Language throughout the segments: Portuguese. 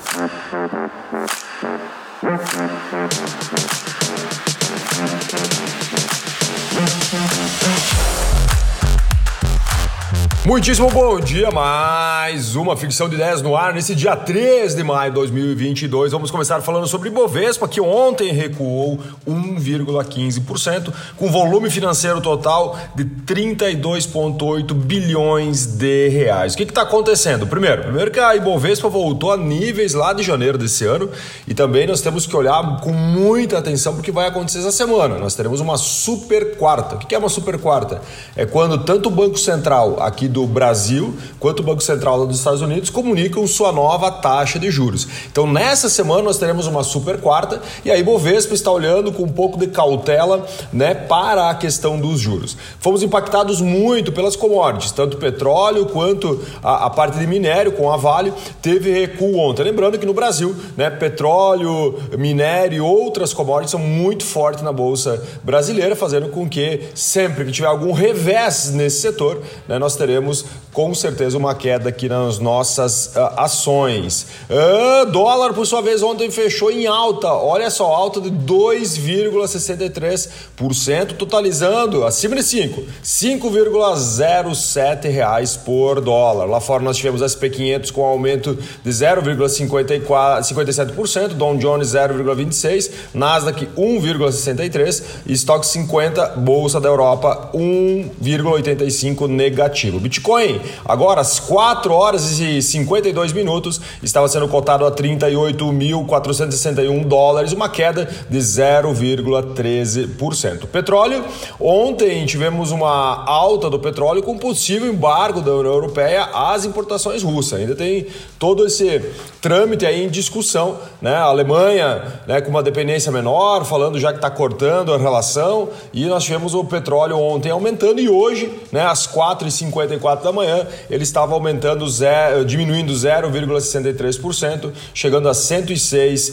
Thank you. Muitíssimo bom dia, mais uma ficção de ideias no ar nesse dia 3 de maio de 2022. Vamos começar falando sobre Bovespa, que ontem recuou 1,15%, com volume financeiro total de 32,8 bilhões de reais. O que está acontecendo? Primeiro, primeiro que a Ibovespa voltou a níveis lá de janeiro desse ano e também nós temos que olhar com muita atenção porque vai acontecer essa semana. Nós teremos uma super quarta. O que é uma super quarta? É quando tanto o Banco Central aqui do do Brasil quanto o Banco Central dos Estados Unidos comunicam sua nova taxa de juros. Então, nessa semana, nós teremos uma super quarta e aí Bovespa está olhando com um pouco de cautela né, para a questão dos juros. Fomos impactados muito pelas commodities, tanto petróleo quanto a, a parte de minério, com a Vale, teve recuo ontem. Lembrando que no Brasil, né, petróleo, minério e outras commodities são muito fortes na Bolsa brasileira, fazendo com que sempre que tiver algum revés nesse setor, né, nós teremos teremos com certeza uma queda aqui nas nossas uh, ações. Uh, dólar, por sua vez, ontem fechou em alta. Olha só, alta de 2,63%, totalizando acima de 5, 5,07 reais por dólar. Lá fora nós tivemos SP500 com aumento de 0,57%, Dow Jones 0,26%, Nasdaq 1,63% e Stock 50, Bolsa da Europa 1,85% negativo. Bitcoin, agora às 4 horas e 52 minutos, estava sendo cotado a 38.461 dólares, uma queda de 0,13%. Petróleo, ontem tivemos uma alta do petróleo com possível embargo da União Europeia às importações russas. Ainda tem todo esse trâmite aí em discussão, né? A Alemanha, né, com uma dependência menor, falando já que está cortando a relação, e nós tivemos o petróleo ontem aumentando e hoje, né, às 4h54 4 da manhã, ele estava aumentando, zero, diminuindo 0,63%, chegando a 106,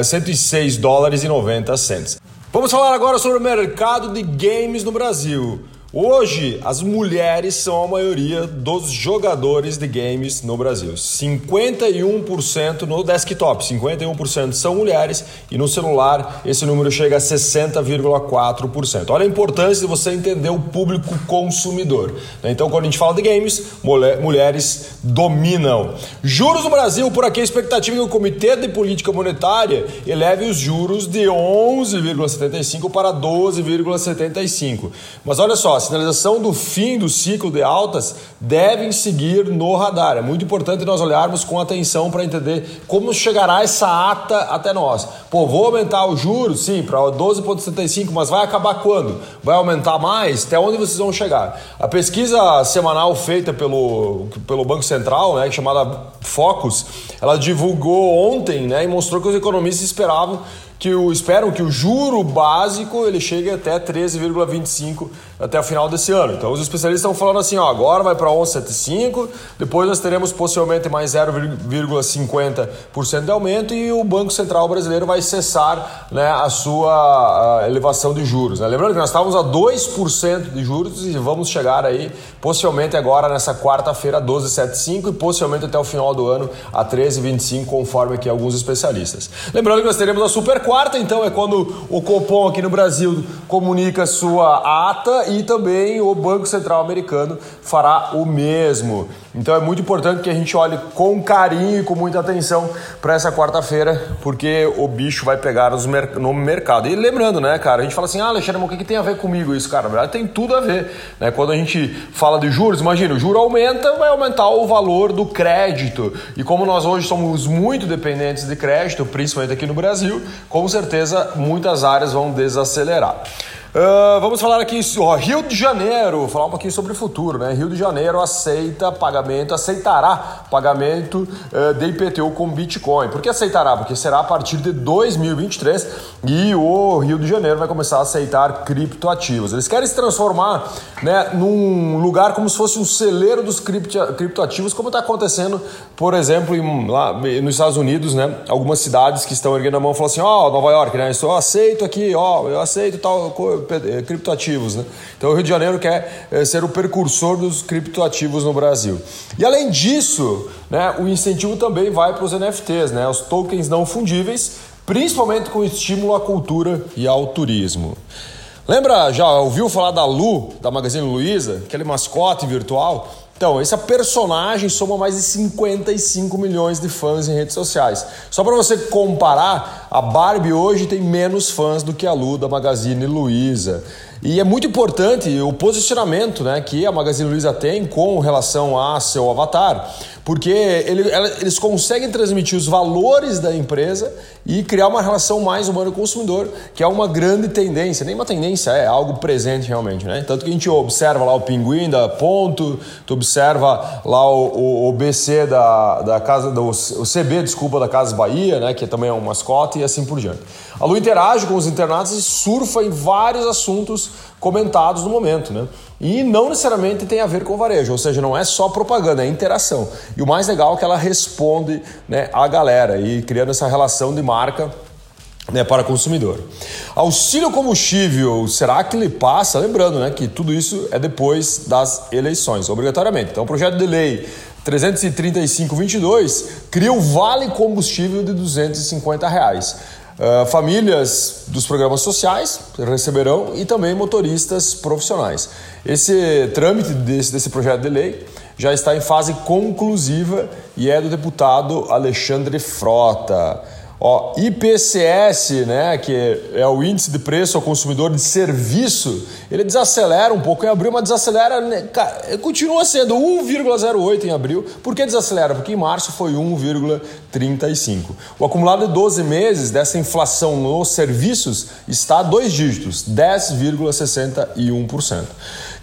uh, 106 dólares e 90 cents. Vamos falar agora sobre o mercado de games no Brasil. Hoje, as mulheres são a maioria dos jogadores de games no Brasil. 51% no desktop, 51% são mulheres e no celular esse número chega a 60,4%. Olha a importância de você entender o público consumidor. Né? Então, quando a gente fala de games, mulheres dominam. Juros no Brasil, por aqui a expectativa é que o Comitê de Política Monetária eleve os juros de 11,75 para 12,75. Mas olha só, sinalização do fim do ciclo de altas devem seguir no radar. É muito importante nós olharmos com atenção para entender como chegará essa ata até nós. Pô, vou aumentar o juros, sim, para 12,75, mas vai acabar quando? Vai aumentar mais? Até onde vocês vão chegar? A pesquisa semanal feita pelo, pelo Banco Central, né, chamada Focus, ela divulgou ontem né, e mostrou que os economistas esperavam que o, esperam que o juro básico ele chegue até 13,25 até o final desse ano. Então os especialistas estão falando assim, ó, agora vai para 11,75, depois nós teremos possivelmente mais 0,50% de aumento e o Banco Central brasileiro vai cessar né, a sua elevação de juros. Né? Lembrando que nós estávamos a 2% de juros e vamos chegar aí possivelmente agora nessa quarta-feira a 12,75 e possivelmente até o final do ano a 13,25 conforme aqui alguns especialistas. Lembrando que nós teremos a super quarta, então é quando o Copom aqui no Brasil comunica sua ata e também o Banco Central americano fará o mesmo. Então é muito importante que a gente olhe com carinho e com muita atenção para essa quarta-feira, porque o bicho vai pegar no mercado. E lembrando, né, cara, a gente fala assim, ah, Alexandre, mas o que, tem a ver comigo isso, cara? Na verdade, tem tudo a ver. Né? Quando a gente fala de juros, imagina, o juro aumenta, vai aumentar o valor do crédito. E como nós hoje somos muito dependentes de crédito, principalmente aqui no Brasil, com certeza muitas áreas vão desacelerar. Uh, vamos falar aqui, ó, Rio de Janeiro, falar um pouquinho sobre o futuro, né? Rio de Janeiro aceita pagamento, aceitará pagamento uh, de IPTU com Bitcoin. Por que aceitará? Porque será a partir de 2023 e o Rio de Janeiro vai começar a aceitar criptoativos. Eles querem se transformar né, num lugar como se fosse um celeiro dos criptoativos, como está acontecendo, por exemplo, em, lá nos Estados Unidos, né? Algumas cidades que estão erguendo a mão falam assim, ó, oh, Nova York, né? Eu aceito aqui, ó, eu aceito tal coisa eh, criptoativos. Né? Então o Rio de Janeiro quer eh, ser o precursor dos criptoativos no Brasil. E além disso, né, o incentivo também vai para os NFTs, né, os tokens não fundíveis, principalmente com estímulo à cultura e ao turismo. Lembra, já ouviu falar da Lu, da Magazine Luiza, aquele mascote virtual? Então, essa personagem soma mais de 55 milhões de fãs em redes sociais. Só para você comparar, a Barbie hoje tem menos fãs do que a Lu da Magazine Luiza. E é muito importante o posicionamento né, que a Magazine Luiza tem com relação a seu avatar, porque ele, eles conseguem transmitir os valores da empresa e criar uma relação mais humano-consumidor, que é uma grande tendência, nem uma tendência, é algo presente realmente. Né? Tanto que a gente observa lá o pinguim da Ponto, tu observa lá o, o, BC da, da casa, do, o CB, desculpa, da Casa Bahia, né, que também é um mascote e assim por diante. A Lu interage com os internautas e surfa em vários assuntos comentados no momento, né? E não necessariamente tem a ver com varejo, ou seja, não é só propaganda, é interação. E o mais legal é que ela responde né, à galera e criando essa relação de marca né, para consumidor. Auxílio combustível, será que ele passa? Lembrando né, que tudo isso é depois das eleições, obrigatoriamente. Então, o projeto de lei 335-22 cria o vale combustível de 250 reais. Uh, famílias dos programas sociais receberão e também motoristas profissionais. Esse trâmite desse, desse projeto de lei já está em fase conclusiva e é do deputado Alexandre Frota. Ó, IPCS, né, que é o índice de preço ao consumidor de serviço, ele desacelera um pouco em abril, mas desacelera, né, continua sendo 1,08 em abril. Por que desacelera? Porque em março foi 1,35. O acumulado de 12 meses dessa inflação nos serviços está a dois dígitos, 10,61%.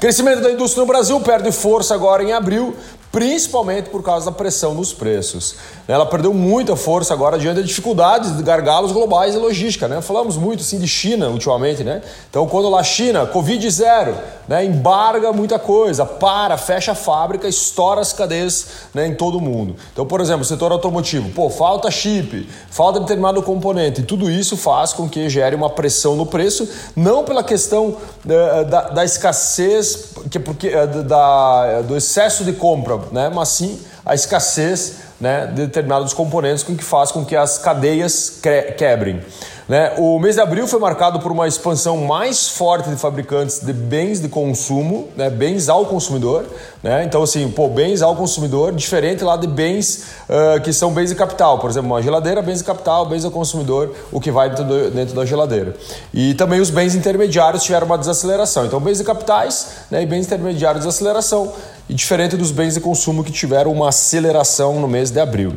Crescimento da indústria no Brasil perde força agora em abril, principalmente por causa da pressão nos preços. Ela perdeu muita força agora diante das dificuldades de gargalos globais e logística. Né? Falamos muito sim, de China ultimamente. Né? Então, quando lá China, Covid zero, né? embarga muita coisa, para, fecha a fábrica, estoura as cadeias né? em todo o mundo. Então, por exemplo, setor automotivo, pô, falta chip, falta determinado componente. E tudo isso faz com que gere uma pressão no preço, não pela questão uh, da, da, escassez, que, porque, uh, da, do excesso de compra, né? mas sim a escassez né, de determinados componentes com que faz com que as cadeias quebrem. Né? O mês de abril foi marcado por uma expansão mais forte de fabricantes de bens de consumo, né? bens ao consumidor. Né? Então, assim, pô, bens ao consumidor, diferente lá de bens uh, que são bens de capital. Por exemplo, uma geladeira, bens de capital, bens ao consumidor, o que vai dentro, do, dentro da geladeira. E também os bens intermediários tiveram uma desaceleração. Então, bens de capitais né? e bens intermediários de aceleração e diferente dos bens de consumo que tiveram uma aceleração no mês de abril.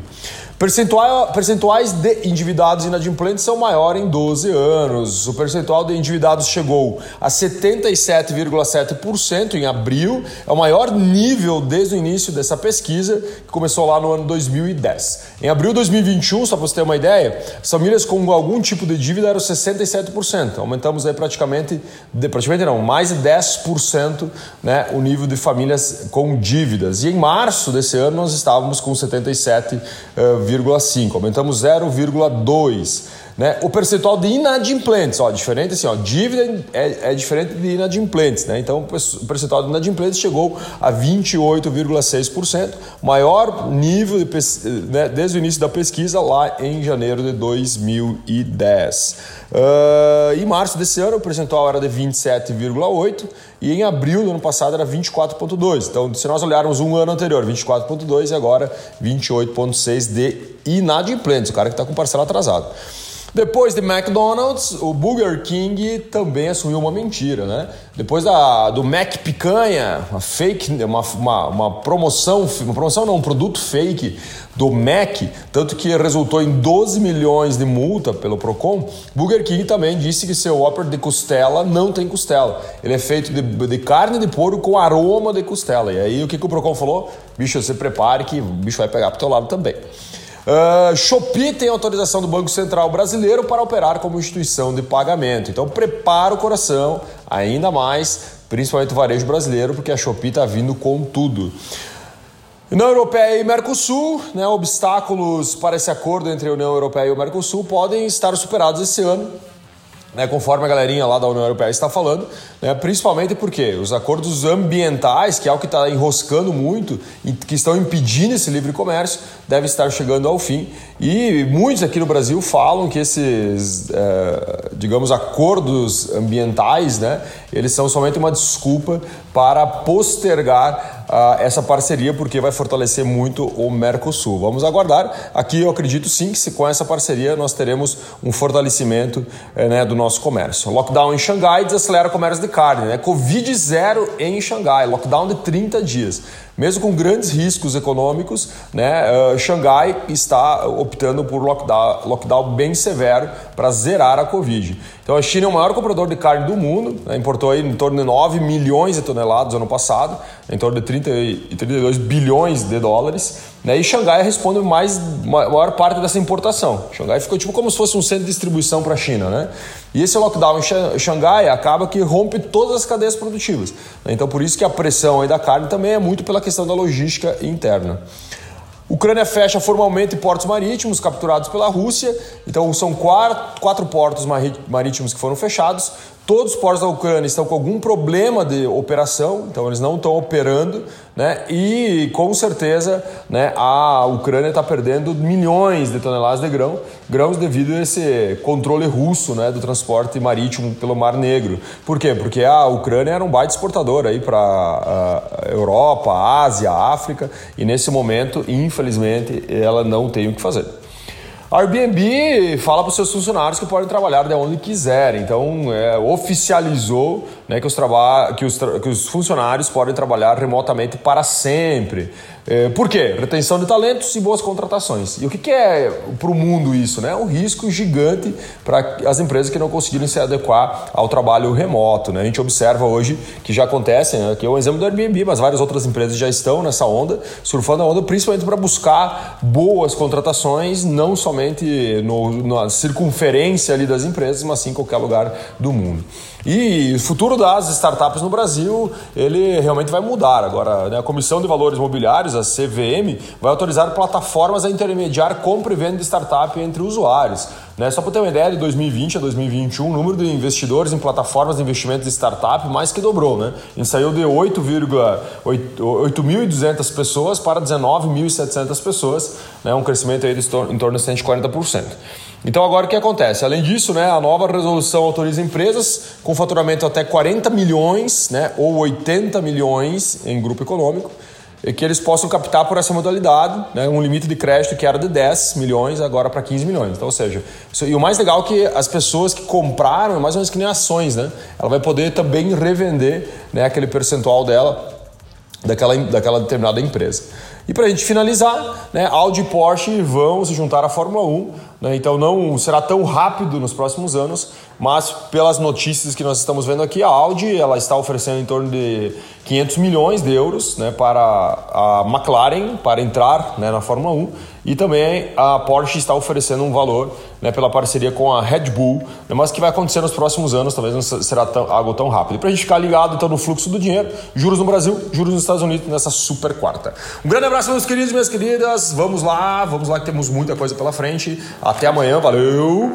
Percentual, percentuais de endividados inadimplentes são maiores em 12 anos. O percentual de endividados chegou a 77,7% em abril, é o maior nível desde o início dessa pesquisa, que começou lá no ano 2010. Em abril de 2021, só para você ter uma ideia, as famílias com algum tipo de dívida eram 67%. Aumentamos aí praticamente, praticamente não, mais de 10% né, o nível de famílias com dívidas. E em março desse ano nós estávamos com 77%. 0,5, aumentamos 0,2. Né? O percentual de inadimplentes, ó, diferente assim, ó, dívida é, é diferente de inadimplentes, né? Então o percentual de inadimplentes chegou a 28,6%, maior nível de, né, desde o início da pesquisa lá em janeiro de 2010. Uh, em março desse ano o percentual era de 27,8% e em abril do ano passado era 24,2%. Então, se nós olharmos um ano anterior, 24,2% e agora 28,6% de inadimplentes, o cara que está com parcela atrasado. Depois de McDonald's, o Burger King também assumiu uma mentira, né? Depois da, do Mac Picanha, uma fake, uma, uma, uma promoção, uma promoção não, um produto fake do Mac, tanto que resultou em 12 milhões de multa pelo Procon, Burger King também disse que seu Whopper de costela não tem costela. Ele é feito de, de carne de porco com aroma de costela. E aí o que, que o Procon falou? Bicho, você prepare que o bicho vai pegar pro teu lado também. Uh, Shopee tem autorização do Banco Central Brasileiro para operar como instituição de pagamento. Então prepara o coração ainda mais, principalmente o varejo brasileiro, porque a Shopee está vindo com tudo. União Europeia e Mercosul, né, obstáculos para esse acordo entre a União Europeia e o Mercosul podem estar superados esse ano né, conforme a galerinha lá da União Europeia está falando, né, principalmente porque os acordos ambientais, que é o que está enroscando muito e que estão impedindo esse livre comércio, devem estar chegando ao fim. E muitos aqui no Brasil falam que esses, é, digamos, acordos ambientais, né, eles são somente uma desculpa para postergar uh, essa parceria, porque vai fortalecer muito o Mercosul. Vamos aguardar. Aqui eu acredito sim que se com essa parceria nós teremos um fortalecimento eh, né, do nosso comércio. Lockdown em Xangai desacelera o comércio de carne. Né? Covid zero em Xangai, lockdown de 30 dias. Mesmo com grandes riscos econômicos, né, uh, Xangai está optando por lockdown, lockdown bem severo para zerar a Covid. Então a China é o maior comprador de carne do mundo, né, importou em torno de 9 milhões de toneladas ano passado, em torno de 30 e 32 bilhões de dólares. Né, e Xangai responde mais maior parte dessa importação. Xangai ficou tipo como se fosse um centro de distribuição para a China. Né? E esse lockdown em Xangai acaba que rompe todas as cadeias produtivas. Então por isso que a pressão aí da carne também é muito pela questão da logística interna. Ucrânia fecha formalmente portos marítimos capturados pela Rússia. Então são quatro portos marítimos que foram fechados. Todos os portos da Ucrânia estão com algum problema de operação, então eles não estão operando, né? E com certeza, né, a Ucrânia está perdendo milhões de toneladas de grão, grãos devido a esse controle russo, né, do transporte marítimo pelo Mar Negro. Por quê? Porque a Ucrânia era um baita exportador aí para a Europa, Ásia, África, e nesse momento, infelizmente, ela não tem o que fazer. Airbnb fala para os seus funcionários que podem trabalhar de onde quiserem. Então, é, oficializou né, que, os que, os que os funcionários podem trabalhar remotamente para sempre. É, por quê? Retenção de talentos e boas contratações. E o que, que é para o mundo isso? Né? Um risco gigante para as empresas que não conseguirem se adequar ao trabalho remoto. Né? A gente observa hoje que já acontece, né? aqui é um exemplo do Airbnb, mas várias outras empresas já estão nessa onda, surfando a onda, principalmente para buscar boas contratações, não somente no, na circunferência ali das empresas, mas sim em qualquer lugar do mundo. E o futuro das startups no Brasil, ele realmente vai mudar. Agora, né, a Comissão de Valores Mobiliários, a CVM, vai autorizar plataformas a intermediar compra e venda de startup entre usuários. Né? Só para ter uma ideia, de 2020 a 2021, o número de investidores em plataformas de investimento de startup mais que dobrou. Né? A gente saiu de 8.200 pessoas para 19.700 pessoas, né? um crescimento aí de em torno de 140%. Então agora o que acontece? Além disso, né, a nova resolução autoriza empresas com faturamento até 40 milhões né, ou 80 milhões em grupo econômico que eles possam captar por essa modalidade, né, um limite de crédito que era de 10 milhões agora para 15 milhões. Então, ou seja, e o mais legal é que as pessoas que compraram, mais ou menos que nem ações, né, ela vai poder também revender né, aquele percentual dela daquela, daquela determinada empresa. E para a gente finalizar, né, Audi e Porsche vão se juntar à Fórmula 1, né, então não será tão rápido nos próximos anos, mas pelas notícias que nós estamos vendo aqui, a Audi ela está oferecendo em torno de 500 milhões de euros né, para a McLaren para entrar né, na Fórmula 1 e também a Porsche está oferecendo um valor né, pela parceria com a Red Bull, né, mas que vai acontecer nos próximos anos, talvez não será tão, algo tão rápido. Para a gente ficar ligado então no fluxo do dinheiro, juros no Brasil, juros nos Estados Unidos nessa super quarta. Um grande abraço, meus queridos e minhas queridas. Vamos lá, vamos lá que temos muita coisa pela frente. Até amanhã, valeu!